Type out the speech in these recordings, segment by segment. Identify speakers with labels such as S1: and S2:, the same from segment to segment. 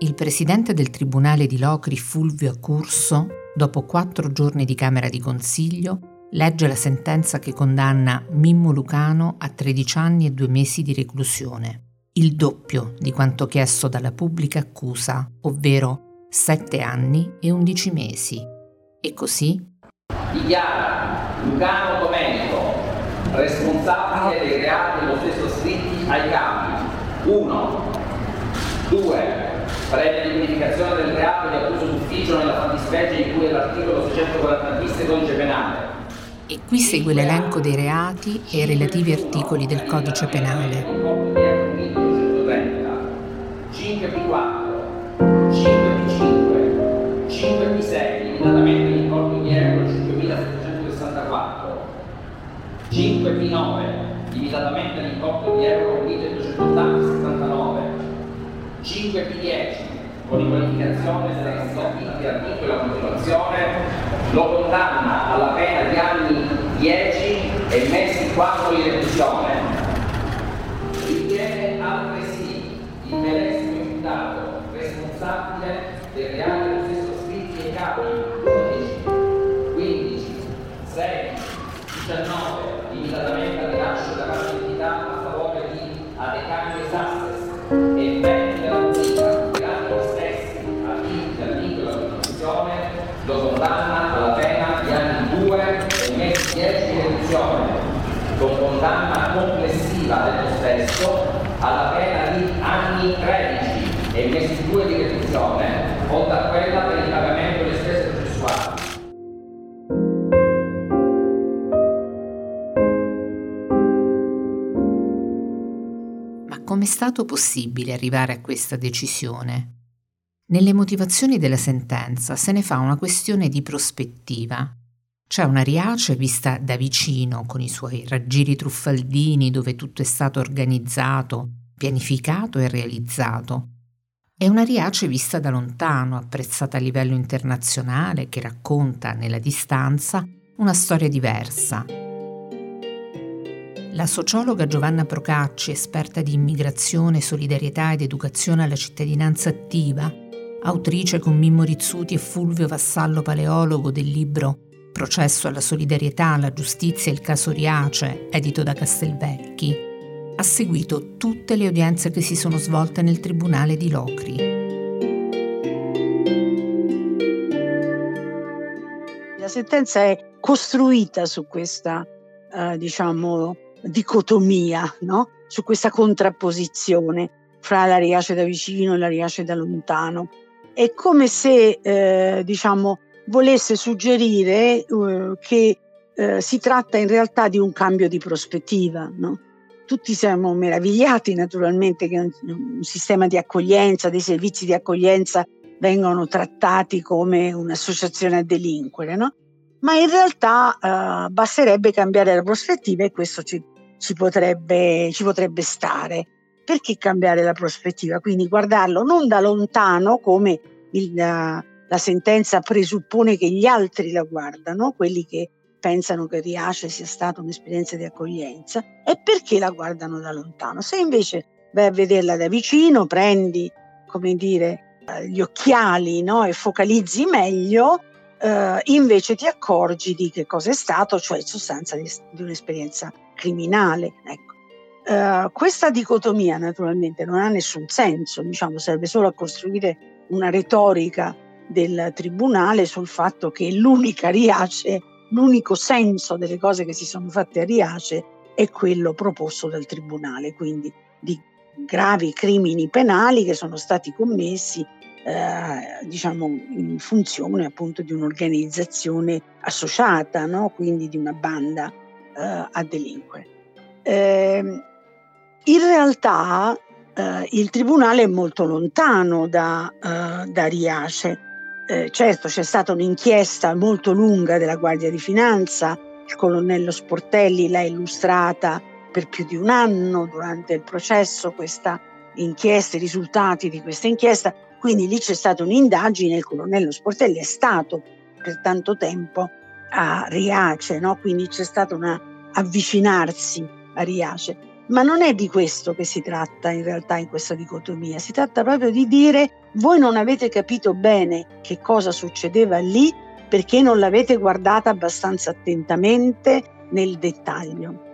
S1: Il presidente del tribunale di Locri, Fulvio Accurso, dopo quattro giorni di Camera di Consiglio, legge la sentenza che condanna Mimmo Lucano a 13 anni e due mesi di reclusione, il doppio di quanto chiesto dalla pubblica accusa, ovvero 7 anni e 11 mesi. E così
S2: dichiara Lucano Domenico responsabile dei reati dello stesso scritti ai capi 1, 2, previa l'identificazione del reato di abuso d'ufficio nella fattispecie in cui è l'articolo 640 bis del codice penale.
S1: E qui segue l'elenco dei reati e i relativi articoli del codice penale.
S2: 5P4, 5P5, 5P6, limitatamente l'importo di euro 5.764, 5P9, limitatamente l'importo di euro 1.280,79, 5P10, con riqualificazione della condotta di articolo e la motivazione, lo condanna alla pena di anni 10 e mesi 4 di reclusione. Ritiene altresì il medesimo imputato responsabile dei reati condanna complessiva dello stesso alla pena di anni 13 e mesi 2 di reclusione, oltre a quella per il pagamento delle spese processuali.
S1: Ma com'è stato possibile arrivare a questa decisione? Nelle motivazioni della sentenza se ne fa una questione di prospettiva. C'è una Riace vista da vicino con i suoi raggiri truffaldini dove tutto è stato organizzato, pianificato e realizzato. E una Riace vista da lontano, apprezzata a livello internazionale, che racconta nella distanza una storia diversa. La sociologa Giovanna Procacci, esperta di immigrazione, solidarietà ed educazione alla cittadinanza attiva, autrice con Mimmo Rizzuti e Fulvio Vassallo Paleologo del libro Processo alla solidarietà, alla giustizia e il caso Riace, edito da Castelvecchi, ha seguito tutte le udienze che si sono svolte nel Tribunale di Locri.
S3: La sentenza è costruita su questa, eh, diciamo, dicotomia, no? su questa contrapposizione fra la Riace da vicino e la Riace da lontano. È come se, eh, diciamo, volesse suggerire eh, che eh, si tratta in realtà di un cambio di prospettiva. No? Tutti siamo meravigliati naturalmente che un, un sistema di accoglienza, dei servizi di accoglienza vengano trattati come un'associazione a delinquere, no? ma in realtà eh, basterebbe cambiare la prospettiva e questo ci, ci, potrebbe, ci potrebbe stare. Perché cambiare la prospettiva? Quindi guardarlo non da lontano come il, la, sentenza presuppone che gli altri la guardano, quelli che pensano che Riace sia stata un'esperienza di accoglienza, e perché la guardano da lontano. Se invece vai a vederla da vicino, prendi, come dire, gli occhiali no? e focalizzi meglio, eh, invece ti accorgi di che cosa è stato, cioè in sostanza di, di un'esperienza criminale. Ecco. Uh, questa dicotomia naturalmente non ha nessun senso, diciamo, serve solo a costruire una retorica del tribunale sul fatto che l'unica Riace, l'unico senso delle cose che si sono fatte a Riace è quello proposto dal tribunale, quindi di gravi crimini penali che sono stati commessi eh, diciamo in funzione appunto di un'organizzazione associata, no? quindi di una banda eh, a delinquere. Eh, in realtà eh, il tribunale è molto lontano da, eh, da Riace. Eh, certo c'è stata un'inchiesta molto lunga della Guardia di Finanza, il colonnello Sportelli l'ha illustrata per più di un anno durante il processo questa inchiesta, i risultati di questa inchiesta, quindi lì c'è stata un'indagine, il colonnello Sportelli è stato per tanto tempo a Riace, no? quindi c'è stato un avvicinarsi a Riace. Ma non è di questo che si tratta in realtà in questa dicotomia, si tratta proprio di dire voi non avete capito bene che cosa succedeva lì perché non l'avete guardata abbastanza attentamente nel dettaglio.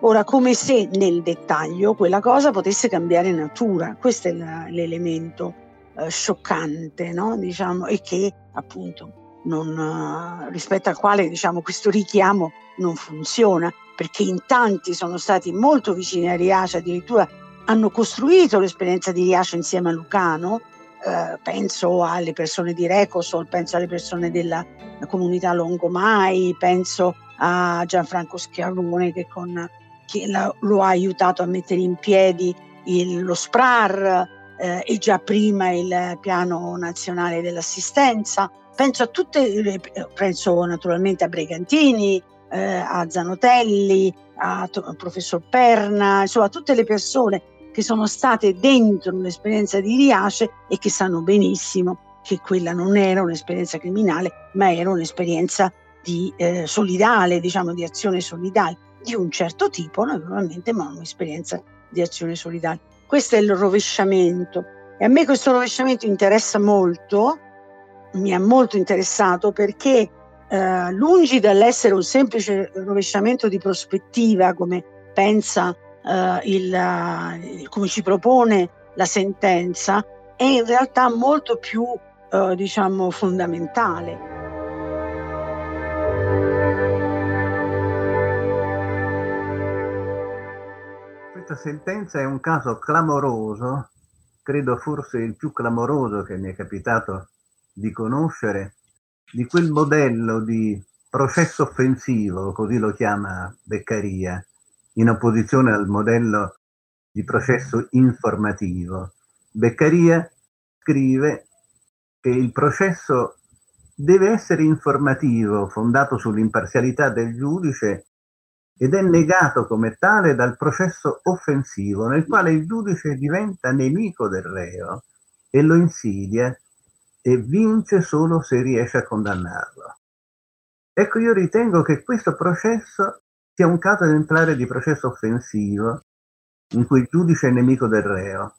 S3: Ora, come se nel dettaglio quella cosa potesse cambiare natura, questo è l'elemento eh, scioccante, no? diciamo, e che appunto non, uh, rispetto al quale diciamo, questo richiamo non funziona, perché in tanti sono stati molto vicini a Riace, addirittura hanno costruito l'esperienza di Riace insieme a Lucano, eh, penso alle persone di Recosol, penso alle persone della comunità Longomai, penso a Gianfranco Schiavone che con che la, lo ha aiutato a mettere in piedi il, lo SPRAR eh, e già prima il piano nazionale dell'assistenza. Penso a tutte, penso naturalmente a Bregantini, eh, a Zanotelli, al professor Perna, insomma a tutte le persone che sono state dentro un'esperienza di Riace e che sanno benissimo che quella non era un'esperienza criminale, ma era un'esperienza di eh, solidale, diciamo di azione solidale di un certo tipo, naturalmente, ma un'esperienza di azione solidale. Questo è il rovesciamento e a me questo rovesciamento interessa molto, mi ha molto interessato perché eh, lungi dall'essere un semplice rovesciamento di prospettiva come pensa eh, il, come ci propone la sentenza, è in realtà molto più eh, diciamo fondamentale.
S4: questa sentenza è un caso clamoroso, credo forse il più clamoroso che mi è capitato di conoscere, di quel modello di processo offensivo, così lo chiama Beccaria, in opposizione al modello di processo informativo. Beccaria scrive che il processo deve essere informativo, fondato sull'imparzialità del giudice ed è negato come tale dal processo offensivo nel quale il giudice diventa nemico del reo e lo insidia e vince solo se riesce a condannarlo. Ecco, io ritengo che questo processo sia un caso esemplare di processo offensivo in cui il giudice è nemico del reo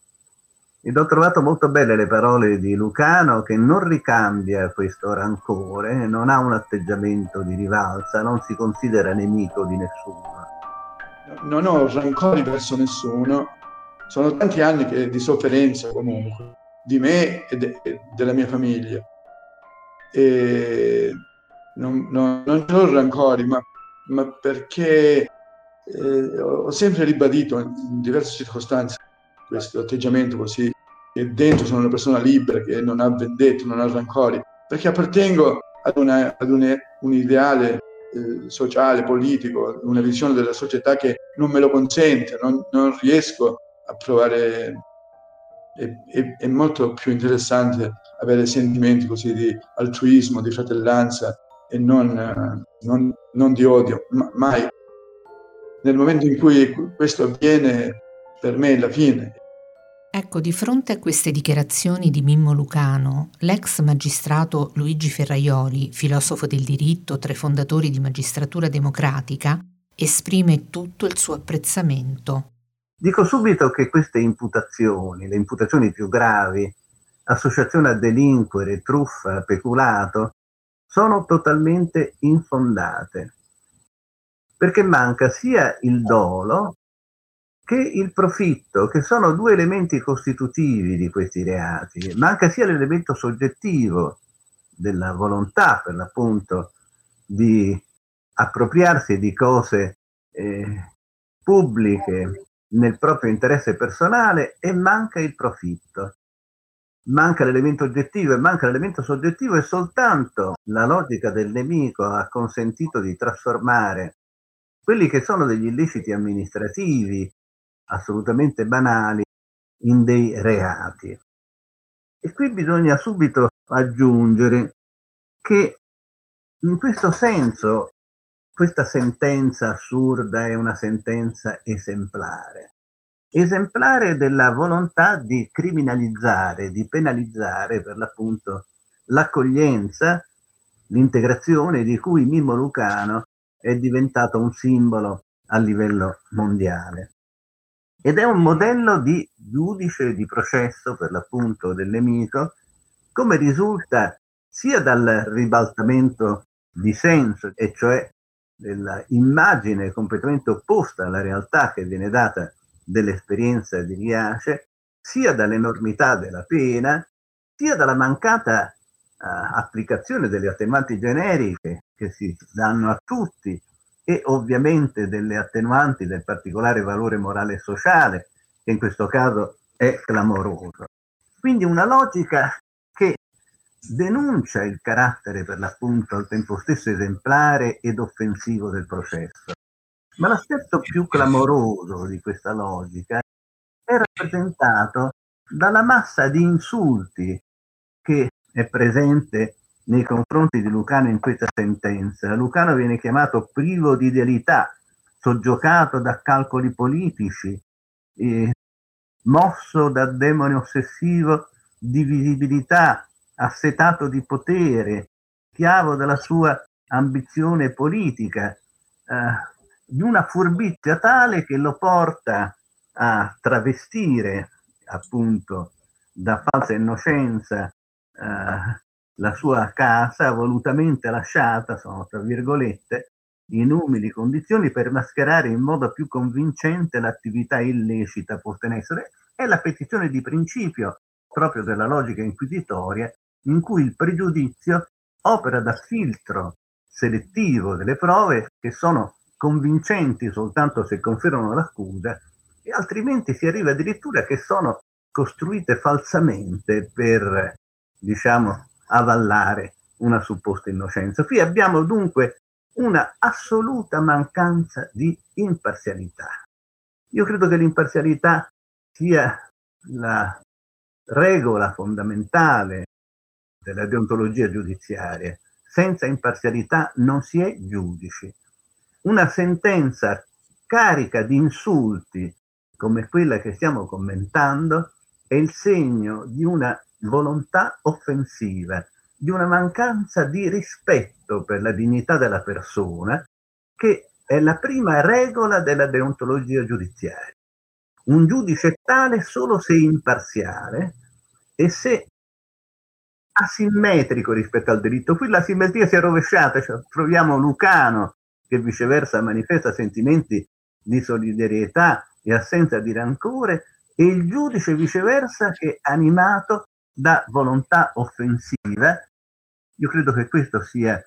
S4: ed ho trovato molto belle le parole di Lucano che non ricambia questo rancore, non ha un atteggiamento di rivalsa, non si considera nemico di nessuno.
S5: Non ho rancori verso nessuno, sono tanti anni che, di sofferenza comunque, di me e, de, della mia famiglia. E non, non, non ho rancori, ma, ma perché eh, ho sempre ribadito in diverse circostanze questo atteggiamento così, che dentro sono una persona libera, che non ha vendette, non ha rancori, perché appartengo ad, una, ad un, un, ideale eh, sociale, politico, una visione della società che non me lo consente, non, non riesco a provare. È, è, è, molto più interessante avere sentimenti così di altruismo, di fratellanza e non, non, non di odio, ma, mai. Nel momento in cui questo avviene, per me è la fine,
S1: Ecco, di fronte a queste dichiarazioni di Mimmo Lucano, l'ex magistrato Luigi Ferraioli, filosofo del diritto tra i fondatori di Magistratura Democratica, esprime tutto il suo apprezzamento.
S4: Dico subito che queste imputazioni, le imputazioni più gravi, associazione a delinquere, truffa, peculato, sono totalmente infondate, perché manca sia il dolo che il profitto, che sono due elementi costitutivi di questi reati. Manca sia l'elemento soggettivo della volontà, per l'appunto, di appropriarsi di cose eh, pubbliche nel proprio interesse personale e manca il profitto. Manca l'elemento oggettivo e manca l'elemento soggettivo e soltanto la logica del nemico ha consentito di trasformare quelli che sono degli illeciti amministrativi assolutamente banali in dei reati. E qui bisogna subito aggiungere che in questo senso questa sentenza assurda è una sentenza esemplare, esemplare della volontà di criminalizzare, di penalizzare per l'appunto l'accoglienza, l'integrazione di cui Mimmo Lucano è diventato un simbolo a livello mondiale. Ed è un modello di giudice di processo, per l'appunto, del nemico, come risulta sia dal ribaltamento di senso, e cioè dell'immagine completamente opposta alla realtà che viene data dell'esperienza di Riace, sia dall'enormità della pena, sia dalla mancata uh, applicazione delle attenuanti generiche che si danno a tutti e ovviamente delle attenuanti del particolare valore morale e sociale, che in questo caso è clamoroso. Quindi una logica denuncia il carattere per l'appunto al tempo stesso esemplare ed offensivo del processo. Ma l'aspetto più clamoroso di questa logica è rappresentato dalla massa di insulti che è presente nei confronti di Lucano in questa sentenza. Lucano viene chiamato privo di idealità, soggiocato da calcoli politici, eh, mosso da demone ossessivo di visibilità, assetato di potere, schiavo della sua ambizione politica, eh, di una furbizia tale che lo porta a travestire appunto da falsa innocenza eh, la sua casa volutamente lasciata, sono tra virgolette, in umili condizioni per mascherare in modo più convincente l'attività illecita posta in essere. È la petizione di principio proprio della logica inquisitoria in cui il pregiudizio opera da filtro selettivo delle prove che sono convincenti soltanto se confermano l'accusa e altrimenti si arriva addirittura che sono costruite falsamente per, diciamo, avallare una supposta innocenza. Qui abbiamo dunque una assoluta mancanza di imparzialità. Io credo che l'imparzialità sia la regola fondamentale della deontologia giudiziaria. Senza imparzialità non si è giudici. Una sentenza carica di insulti come quella che stiamo commentando è il segno di una volontà offensiva, di una mancanza di rispetto per la dignità della persona, che è la prima regola della deontologia giudiziaria. Un giudice tale solo se imparziale e se asimmetrico rispetto al diritto. Qui la simmetria si è rovesciata, cioè, troviamo Lucano che viceversa manifesta sentimenti di solidarietà e assenza di rancore e il giudice viceversa che è animato da volontà offensiva. Io credo che questo sia eh,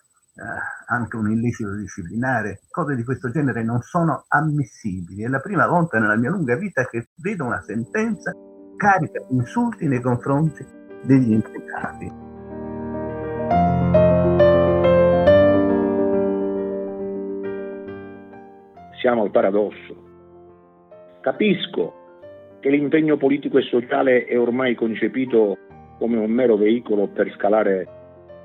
S4: anche un illecito disciplinare. Cose di questo genere non sono ammissibili. È la prima volta nella mia lunga vita che vedo una sentenza carica di insulti nei confronti degli imputati.
S6: Siamo al paradosso. Capisco che l'impegno politico e sociale è ormai concepito come un mero veicolo per, scalare,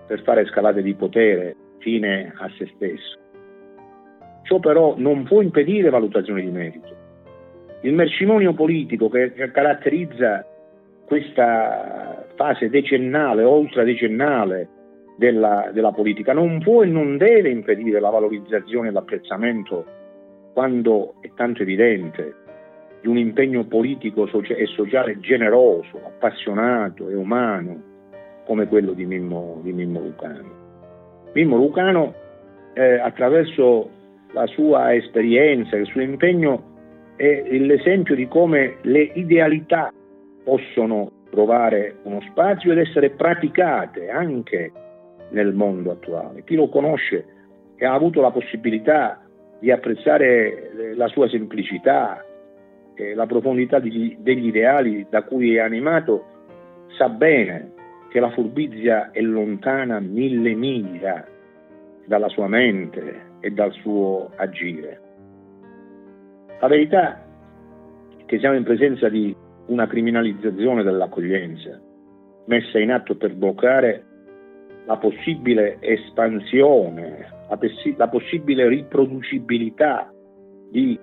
S6: per fare scalate di potere fine a se stesso. Ciò però non può impedire valutazioni di merito. Il mercimonio politico che caratterizza questa fase decennale, ultradecennale della, della politica, non può e non deve impedire la valorizzazione e l'apprezzamento, quando è tanto evidente, di un impegno politico e sociale generoso, appassionato e umano come quello di Mimmo, di Mimmo Lucano. Mimmo Lucano, eh, attraverso la sua esperienza, il suo impegno, è l'esempio di come le idealità possono trovare uno spazio ed essere praticate anche nel mondo attuale. Chi lo conosce e ha avuto la possibilità di apprezzare la sua semplicità, eh, la profondità degli, degli ideali da cui è animato, sa bene che la furbizia è lontana mille miglia dalla sua mente e dal suo agire. La verità è che siamo in presenza di una criminalizzazione dell'accoglienza messa in atto per bloccare la possibile espansione, la, pessi- la possibile riproducibilità di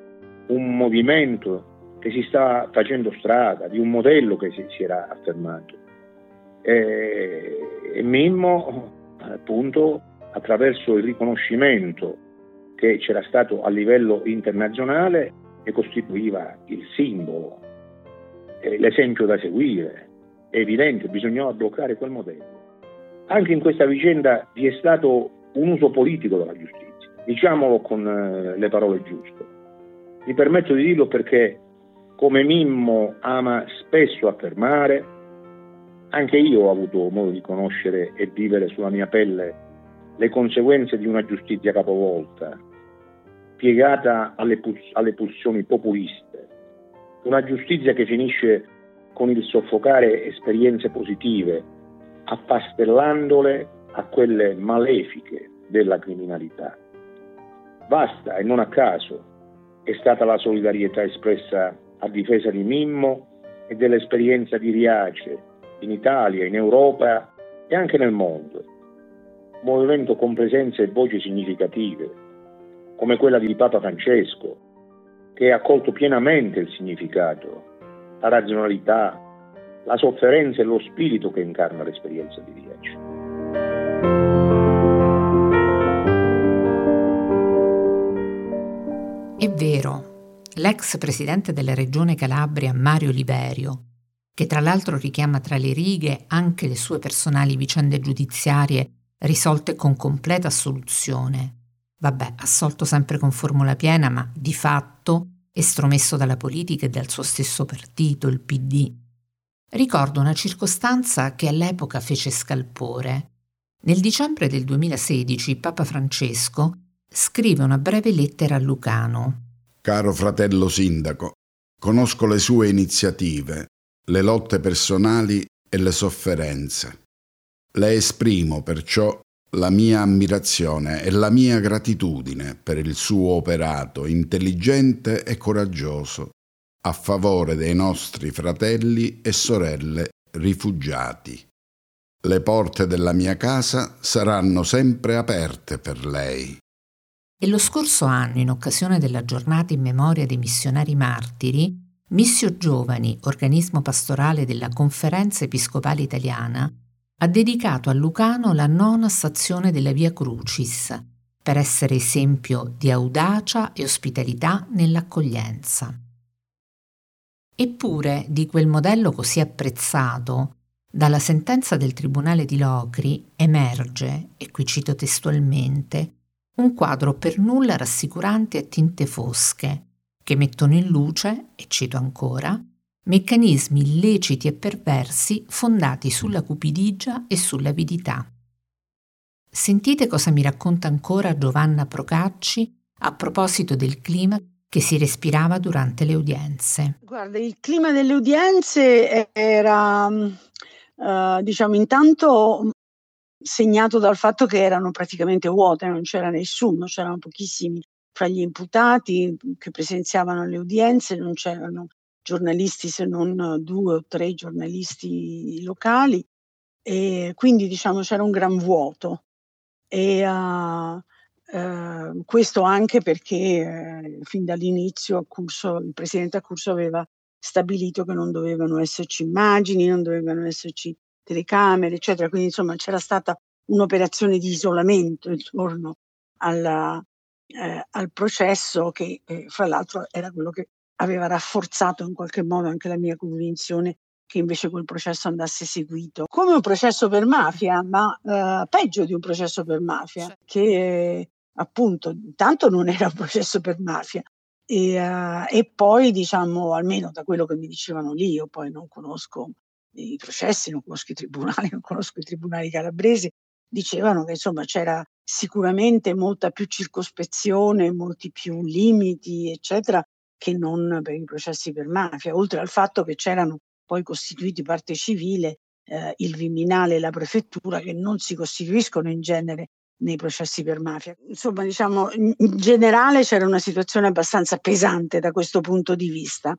S6: un movimento che si sta facendo strada, di un modello che si, si era affermato. E, e Mimmo, appunto, attraverso il riconoscimento che c'era stato a livello internazionale, ne costituiva il simbolo, l'esempio da seguire. È evidente, bisognava bloccare quel modello. Anche in questa vicenda vi è stato un uso politico della giustizia, diciamolo con eh, le parole giuste. Mi permetto di dirlo perché, come Mimmo ama spesso affermare, anche io ho avuto modo di conoscere e vivere sulla mia pelle le conseguenze di una giustizia capovolta, piegata alle, puls- alle pulsioni populiste, una giustizia che finisce con il soffocare esperienze positive, affastellandole a quelle malefiche della criminalità. Basta, e non a caso, è stata la solidarietà espressa a difesa di Mimmo e dell'esperienza di Riace in Italia, in Europa e anche nel mondo. movimento con presenze e voci significative, come quella di Papa Francesco, che ha accolto pienamente il significato, la razionalità, la sofferenza e lo spirito che incarna l'esperienza di Riace.
S1: È vero, l'ex presidente della regione Calabria Mario Liverio, che tra l'altro richiama tra le righe anche le sue personali vicende giudiziarie risolte con completa assoluzione, vabbè, assolto sempre con formula piena, ma di fatto estromesso dalla politica e dal suo stesso partito, il PD. Ricordo una circostanza che all'epoca fece scalpore. Nel dicembre del 2016 Papa Francesco scrive una breve lettera a Lucano.
S7: Caro fratello sindaco, conosco le sue iniziative, le lotte personali e le sofferenze. Le esprimo perciò la mia ammirazione e la mia gratitudine per il suo operato intelligente e coraggioso a favore dei nostri fratelli e sorelle rifugiati. Le porte della mia casa saranno sempre aperte per lei.
S1: E lo scorso anno, in occasione della giornata in memoria dei missionari martiri, Missio Giovani, organismo pastorale della Conferenza Episcopale Italiana, ha dedicato a Lucano la nona stazione della Via Crucis, per essere esempio di audacia e ospitalità nell'accoglienza. Eppure di quel modello così apprezzato, dalla sentenza del Tribunale di Locri emerge, e qui cito testualmente, un quadro per nulla rassicurante a tinte fosche, che mettono in luce, e cito ancora, meccanismi illeciti e perversi fondati sulla cupidigia e sull'avidità. Sentite cosa mi racconta ancora Giovanna Procacci a proposito del clima che si respirava durante le udienze.
S3: Guarda, il clima delle udienze era, uh, diciamo, intanto segnato dal fatto che erano praticamente vuote, non c'era nessuno, c'erano pochissimi fra gli imputati che presenziavano alle udienze, non c'erano giornalisti se non due o tre giornalisti locali e quindi diciamo c'era un gran vuoto e uh, uh, questo anche perché uh, fin dall'inizio Accurso, il presidente Accurso aveva stabilito che non dovevano esserci immagini, non dovevano esserci telecamere, eccetera. Quindi insomma c'era stata un'operazione di isolamento intorno alla, eh, al processo che eh, fra l'altro era quello che aveva rafforzato in qualche modo anche la mia convinzione che invece quel processo andasse seguito come un processo per mafia, ma eh, peggio di un processo per mafia, che appunto intanto non era un processo per mafia. E, uh, e poi diciamo almeno da quello che mi dicevano lì, io poi non conosco i processi, non conosco i tribunali, non conosco i tribunali calabresi, dicevano che insomma c'era sicuramente molta più circospezione, molti più limiti, eccetera, che non per i processi per mafia, oltre al fatto che c'erano poi costituiti parte civile eh, il Viminale e la prefettura che non si costituiscono in genere nei processi per mafia. Insomma, diciamo, in generale c'era una situazione abbastanza pesante da questo punto di vista.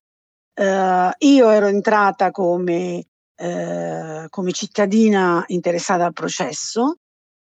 S3: Uh, io ero entrata come, uh, come cittadina interessata al processo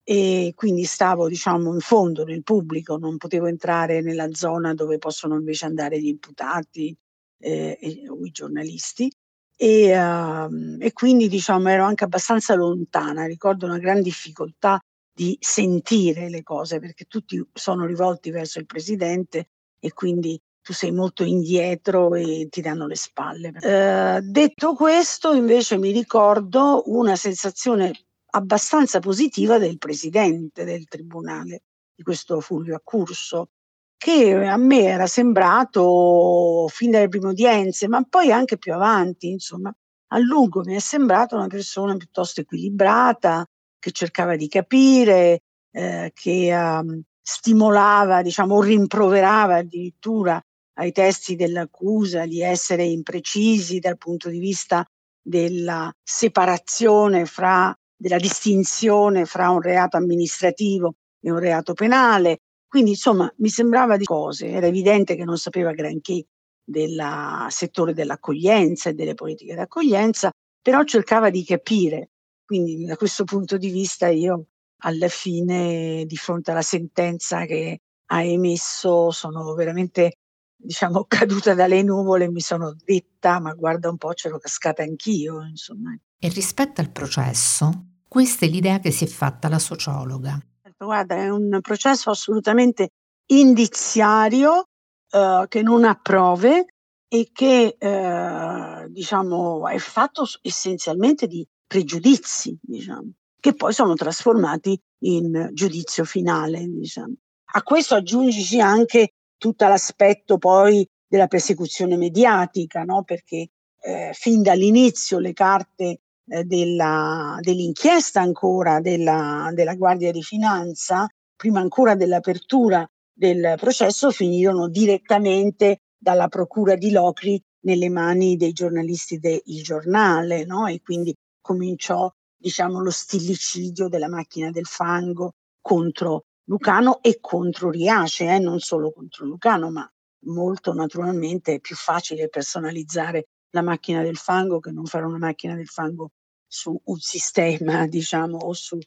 S3: e quindi stavo diciamo in fondo nel pubblico, non potevo entrare nella zona dove possono invece andare gli imputati eh, o i giornalisti e, uh, e quindi diciamo ero anche abbastanza lontana, ricordo una gran difficoltà di sentire le cose perché tutti sono rivolti verso il presidente e quindi tu sei molto indietro e ti danno le spalle. Eh, detto questo, invece mi ricordo una sensazione abbastanza positiva del presidente del tribunale, di questo Fulvio Accurso, che a me era sembrato fin dalle prime udienze, ma poi anche più avanti, insomma, a lungo mi è sembrato una persona piuttosto equilibrata, che cercava di capire, eh, che um, stimolava, diciamo, rimproverava addirittura ai testi dell'accusa di essere imprecisi dal punto di vista della separazione fra, della distinzione fra un reato amministrativo e un reato penale. Quindi, insomma, mi sembrava di cose, era evidente che non sapeva granché del settore dell'accoglienza e delle politiche d'accoglienza, però cercava di capire quindi da questo punto di vista io alla fine di fronte alla sentenza che ha emesso sono veramente diciamo caduta dalle nuvole e mi sono detta ma guarda un po' c'ero cascata anch'io insomma.
S1: E rispetto al processo, questa è l'idea che si è fatta la sociologa.
S3: Guarda, è un processo assolutamente indiziario eh, che non ha prove e che eh, diciamo è fatto essenzialmente di pregiudizi, diciamo, che poi sono trasformati in giudizio finale. Diciamo. A questo aggiungici anche tutto l'aspetto poi della persecuzione mediatica, no? perché eh, fin dall'inizio le carte eh, della, dell'inchiesta ancora della, della Guardia di Finanza, prima ancora dell'apertura del processo, finirono direttamente dalla Procura di Locri nelle mani dei giornalisti del Giornale, no? e quindi cominciò diciamo, lo stillicidio della macchina del fango contro Lucano e contro Riace, eh, non solo contro Lucano, ma molto naturalmente è più facile personalizzare la macchina del fango che non fare una macchina del fango su un sistema, diciamo, o su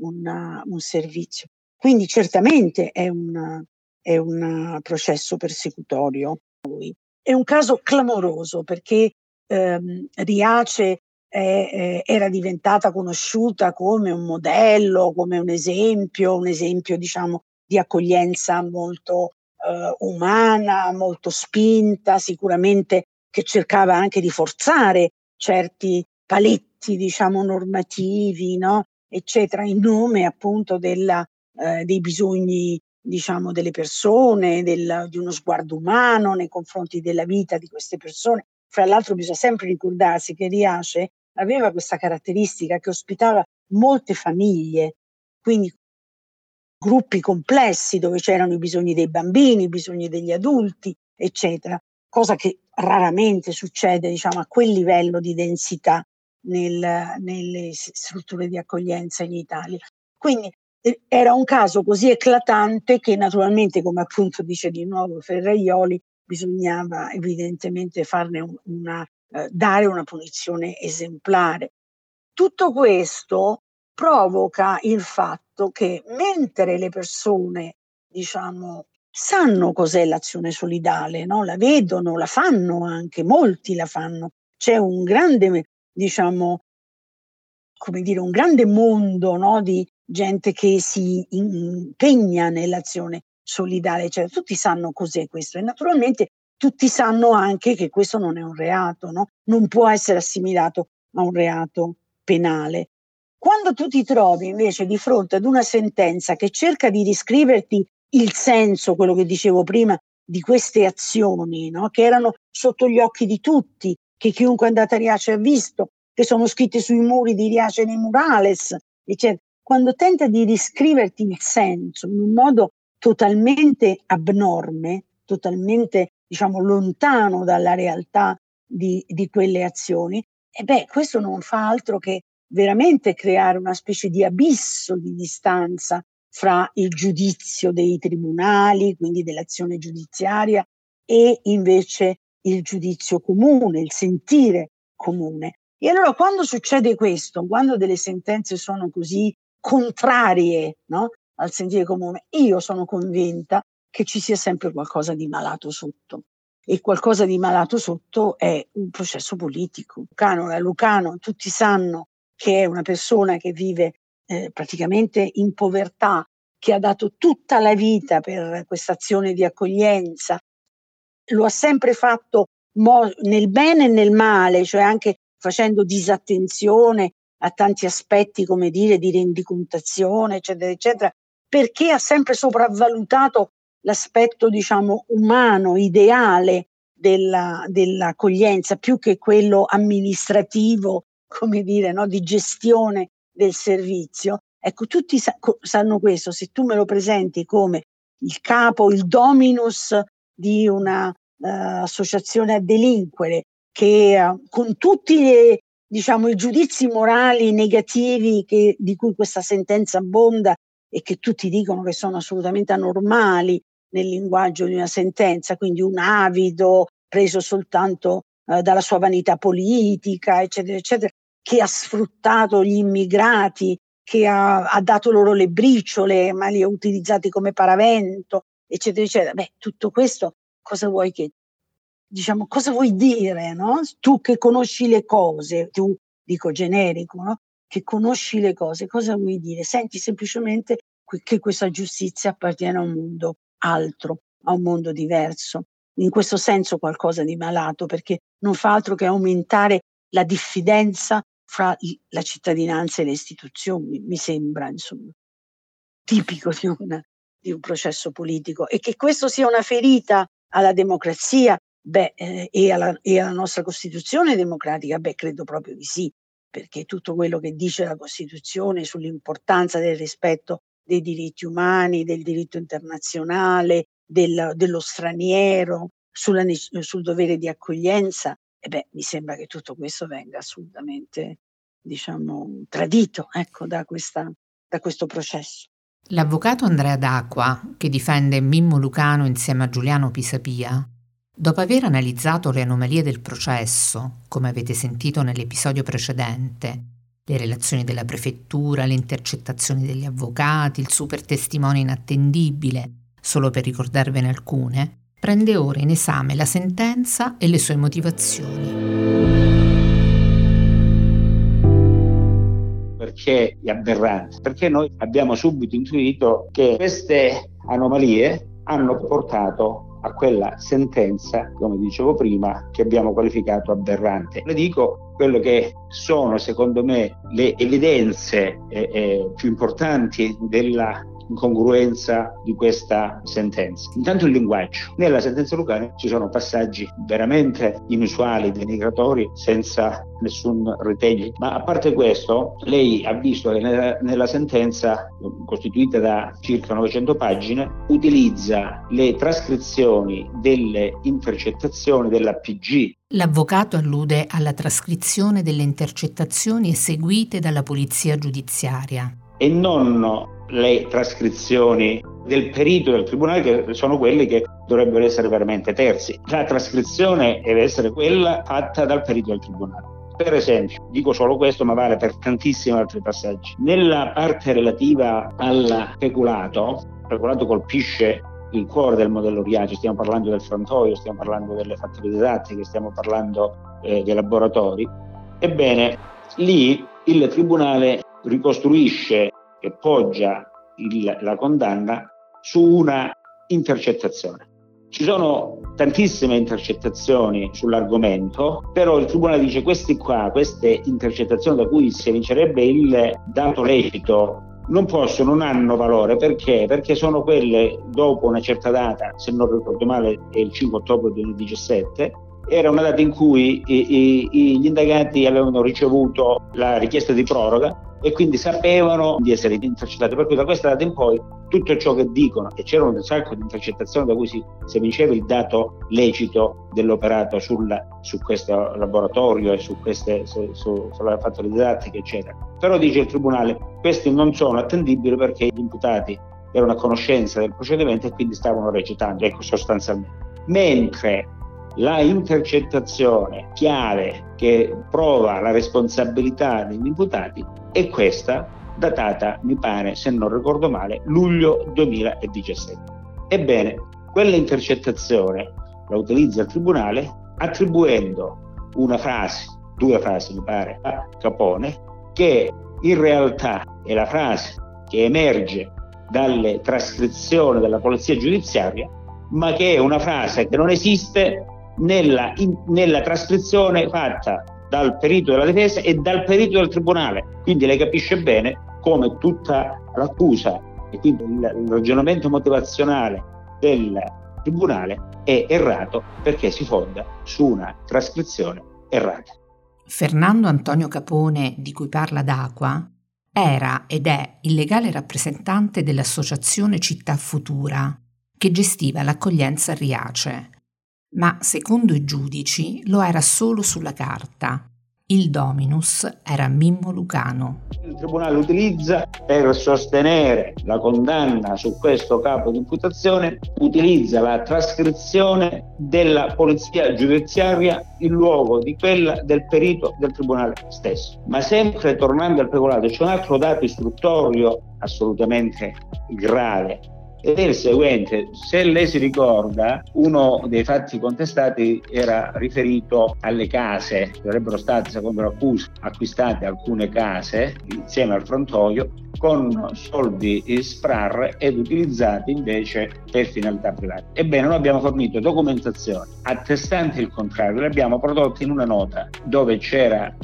S3: una, un servizio. Quindi certamente è un, è un processo persecutorio. È un caso clamoroso perché ehm, Riace eh, era diventata conosciuta come un modello, come un esempio, un esempio diciamo di accoglienza molto eh, umana, molto spinta, sicuramente che cercava anche di forzare certi paletti diciamo normativi, no? eccetera, in nome appunto della, eh, dei bisogni diciamo delle persone, del, di uno sguardo umano nei confronti della vita di queste persone. Fra l'altro bisogna sempre ricordarsi che Riace aveva questa caratteristica che ospitava molte famiglie, quindi gruppi complessi dove c'erano i bisogni dei bambini, i bisogni degli adulti, eccetera, cosa che raramente succede diciamo, a quel livello di densità nel, nelle strutture di accoglienza in Italia. Quindi eh, era un caso così eclatante che naturalmente, come appunto dice di nuovo Ferraioli, bisognava evidentemente farne un, una eh, dare una punizione esemplare. Tutto questo provoca il fatto che mentre le persone, diciamo, sanno cos'è l'azione solidale, no? la vedono, la fanno anche, molti la fanno, c'è un grande, diciamo, come dire, un grande mondo no? di gente che si impegna nell'azione solidale, cioè tutti sanno cos'è questo e naturalmente tutti sanno anche che questo non è un reato, no? non può essere assimilato a un reato penale. Quando tu ti trovi invece di fronte ad una sentenza che cerca di riscriverti il senso, quello che dicevo prima, di queste azioni, no? che erano sotto gli occhi di tutti, che chiunque è andato a Riace ha visto, che sono scritte sui muri di Riace nei murales, eccetera. Quando tenta di riscriverti il senso in un modo totalmente abnorme, totalmente diciamo lontano dalla realtà di, di quelle azioni, e beh, questo non fa altro che veramente creare una specie di abisso di distanza fra il giudizio dei tribunali, quindi dell'azione giudiziaria, e invece il giudizio comune, il sentire comune. E allora quando succede questo, quando delle sentenze sono così contrarie no, al sentire comune, io sono convinta che ci sia sempre qualcosa di malato sotto. E qualcosa di malato sotto è un processo politico. Lucano, la Lucano, tutti sanno che è una persona che vive eh, praticamente in povertà, che ha dato tutta la vita per questa azione di accoglienza, lo ha sempre fatto mo- nel bene e nel male, cioè anche facendo disattenzione a tanti aspetti, come dire, di rendicontazione, eccetera, eccetera, perché ha sempre sopravvalutato l'aspetto, diciamo, umano, ideale della, dell'accoglienza, più che quello amministrativo, come dire, no, di gestione del servizio. Ecco, tutti sa- sanno questo, se tu me lo presenti come il capo, il dominus di una uh, associazione a delinquere che uh, con tutti gli, diciamo, i giudizi morali negativi che, di cui questa sentenza abbonda e che tutti dicono che sono assolutamente anormali nel linguaggio di una sentenza, quindi un avido preso soltanto uh, dalla sua vanità politica, eccetera, eccetera, che ha sfruttato gli immigrati che ha, ha, dato loro le briciole, ma li ha utilizzati come paravento, eccetera, eccetera. Beh, tutto questo cosa vuoi che, diciamo, cosa vuoi dire, no? Tu che conosci le cose, tu dico generico, no? Che conosci le cose, cosa vuoi dire? Senti semplicemente che questa giustizia appartiene a un mondo altro, a un mondo diverso. In questo senso qualcosa di malato, perché non fa altro che aumentare la diffidenza fra la cittadinanza e le istituzioni, mi sembra, insomma, tipico di, una, di un processo politico. E che questo sia una ferita alla democrazia beh, eh, e, alla, e alla nostra Costituzione democratica, beh, credo proprio di sì, perché tutto quello che dice la Costituzione sull'importanza del rispetto dei diritti umani, del diritto internazionale, del, dello straniero, sulla, sul dovere di accoglienza, e beh, mi sembra che tutto questo venga assolutamente, diciamo, tradito ecco, da, questa, da questo processo.
S1: L'avvocato Andrea D'Acqua, che difende Mimmo Lucano insieme a Giuliano Pisapia, dopo aver analizzato le anomalie del processo, come avete sentito nell'episodio precedente, le relazioni della prefettura, le intercettazioni degli avvocati, il super testimone inattendibile, solo per ricordarvene alcune, prende ora in esame la sentenza e le sue motivazioni.
S8: Perché è aberrante? Perché noi abbiamo subito intuito che queste anomalie hanno portato a quella sentenza, come dicevo prima, che abbiamo qualificato aberrante. Le dico quello che sono, secondo me, le evidenze eh, eh, più importanti della incongruenza di questa sentenza. Intanto il linguaggio. Nella sentenza lucana ci sono passaggi veramente inusuali, denigratori, senza nessun ritegno. Ma a parte questo, lei ha visto che nella, nella, sentenza, costituita da circa 900 pagine, utilizza le trascrizioni delle intercettazioni dell'APG.
S1: L'avvocato allude alla trascrizione delle intercettazioni eseguite dalla polizia giudiziaria.
S8: E non le trascrizioni del perito del tribunale che sono quelli che dovrebbero essere veramente terzi. La trascrizione deve essere quella fatta dal perito del tribunale. Per esempio, dico solo questo, ma vale per tantissimi altri passaggi. Nella parte relativa al peculato, il peculato colpisce il cuore del modello Riace, stiamo parlando del frantoio, stiamo parlando delle fattorie didattiche, stiamo parlando eh, dei laboratori. Ebbene, lì il tribunale ricostruisce che poggia il, la condanna su una intercettazione. Ci sono tantissime intercettazioni sull'argomento, però il Tribunale dice queste qua, queste intercettazioni da cui si evincerebbe il dato lecito non possono, non hanno valore perché? Perché sono quelle dopo una certa data, se non ricordo male è il 5 ottobre 2017, era una data in cui i, i, gli indagati avevano ricevuto la richiesta di proroga e quindi sapevano di essere intercettati. Per cui da questa data in poi tutto ciò che dicono, e c'erano un sacco di intercettazioni da cui si, si vinceva il dato lecito dell'operato sul, su questo laboratorio e su queste, su, su, sulla fatto didattica, eccetera. Però dice il Tribunale, questi non sono attendibili perché gli imputati erano a conoscenza del procedimento e quindi stavano recitando, ecco sostanzialmente. Mentre la intercettazione chiave che prova la responsabilità degli imputati è questa, datata, mi pare, se non ricordo male, luglio 2017. Ebbene, quella intercettazione la utilizza il Tribunale attribuendo una frase, due frasi mi pare, a Capone, che in realtà è la frase che emerge dalle trascrizioni della polizia giudiziaria, ma che è una frase che non esiste nella, in, nella trascrizione fatta dal perito della difesa e dal perito del tribunale. Quindi lei capisce bene come tutta l'accusa e quindi il, ragionamento motivazionale del tribunale è errato perché si fonda su una trascrizione errata.
S1: Fernando Antonio Capone, di cui parla D'Aqua, era ed è il legale rappresentante dell'associazione Città Futura, che gestiva l'accoglienza a Riace, ma secondo i giudici lo era solo sulla carta. Il dominus era Mimmo Lucano.
S8: Il tribunale utilizza per sostenere la condanna su questo capo di imputazione, utilizza la trascrizione della polizia giudiziaria in luogo di quella del perito del tribunale stesso. Ma sempre tornando al peculato, c'è un altro dato istruttorio assolutamente grave è il seguente, se lei si ricorda, uno dei fatti contestati era riferito alle case, sarebbero state secondo l'accusa acquistate alcune case insieme al frantoio con soldi SPRAR ed utilizzati invece per finalità private. Ebbene, noi abbiamo fornito documentazione attestante il contrario, le abbiamo prodotte in una nota dove c'era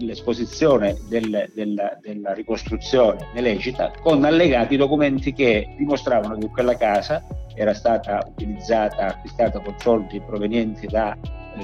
S8: l'esposizione del, del, della ricostruzione illecita con allegati documenti che dimostravano che quella casa era stata utilizzata, acquistata con soldi provenienti da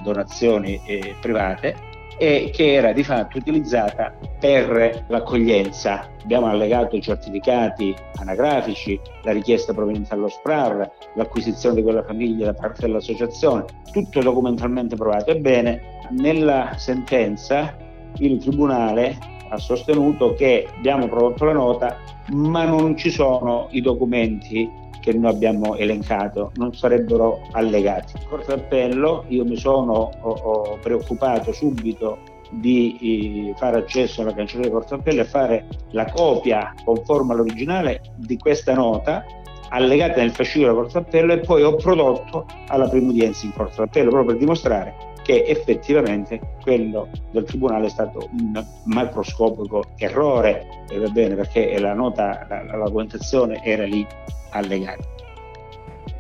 S8: donazioni eh, private e che era di fatto utilizzata per l'accoglienza. Abbiamo allegato i certificati anagrafici, la richiesta proveniente dallo SPRAR, l'acquisizione di quella famiglia da parte dell'associazione, tutto documentalmente provato. Ebbene, nella sentenza il Tribunale ha sostenuto che abbiamo prodotto la nota, ma non ci sono i documenti che noi abbiamo elencato non sarebbero allegati. In Corte d'Appello io mi sono ho, ho preoccupato subito di fare accesso alla cancelleria Corte d'Appello e fare la copia conforme all'originale di questa nota allegata nel fascicolo della Corte d'Appello e poi ho prodotto alla prima udienza in Corte d'Appello proprio per dimostrare che effettivamente quello del Tribunale è stato un macroscopico errore, e va bene perché la nota, la, la documentazione era lì allegati.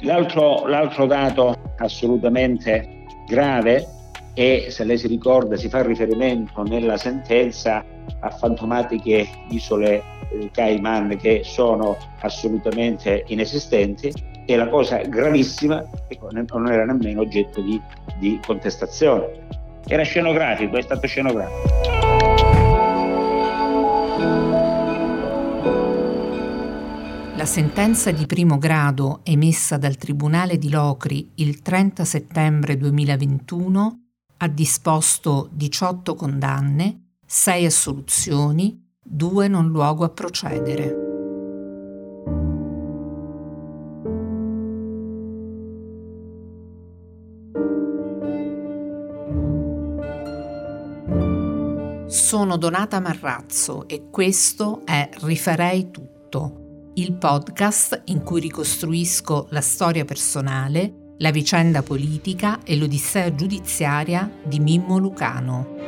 S8: L'altro, l'altro dato assolutamente grave è, se lei si ricorda, si fa riferimento nella sentenza a fantomatiche isole eh, Cayman che sono assolutamente inesistenti e la cosa gravissima non era nemmeno oggetto di, di contestazione. Era scenografico, è stato scenografico.
S1: La sentenza di primo grado emessa dal Tribunale di Locri il 30 settembre 2021 ha disposto 18 condanne, 6 assoluzioni, 2 non luogo a procedere. Sono Donata Marrazzo e questo è Rifarei tutto il podcast in cui ricostruisco la storia personale, la vicenda politica e l'odissea giudiziaria di Mimmo Lucano.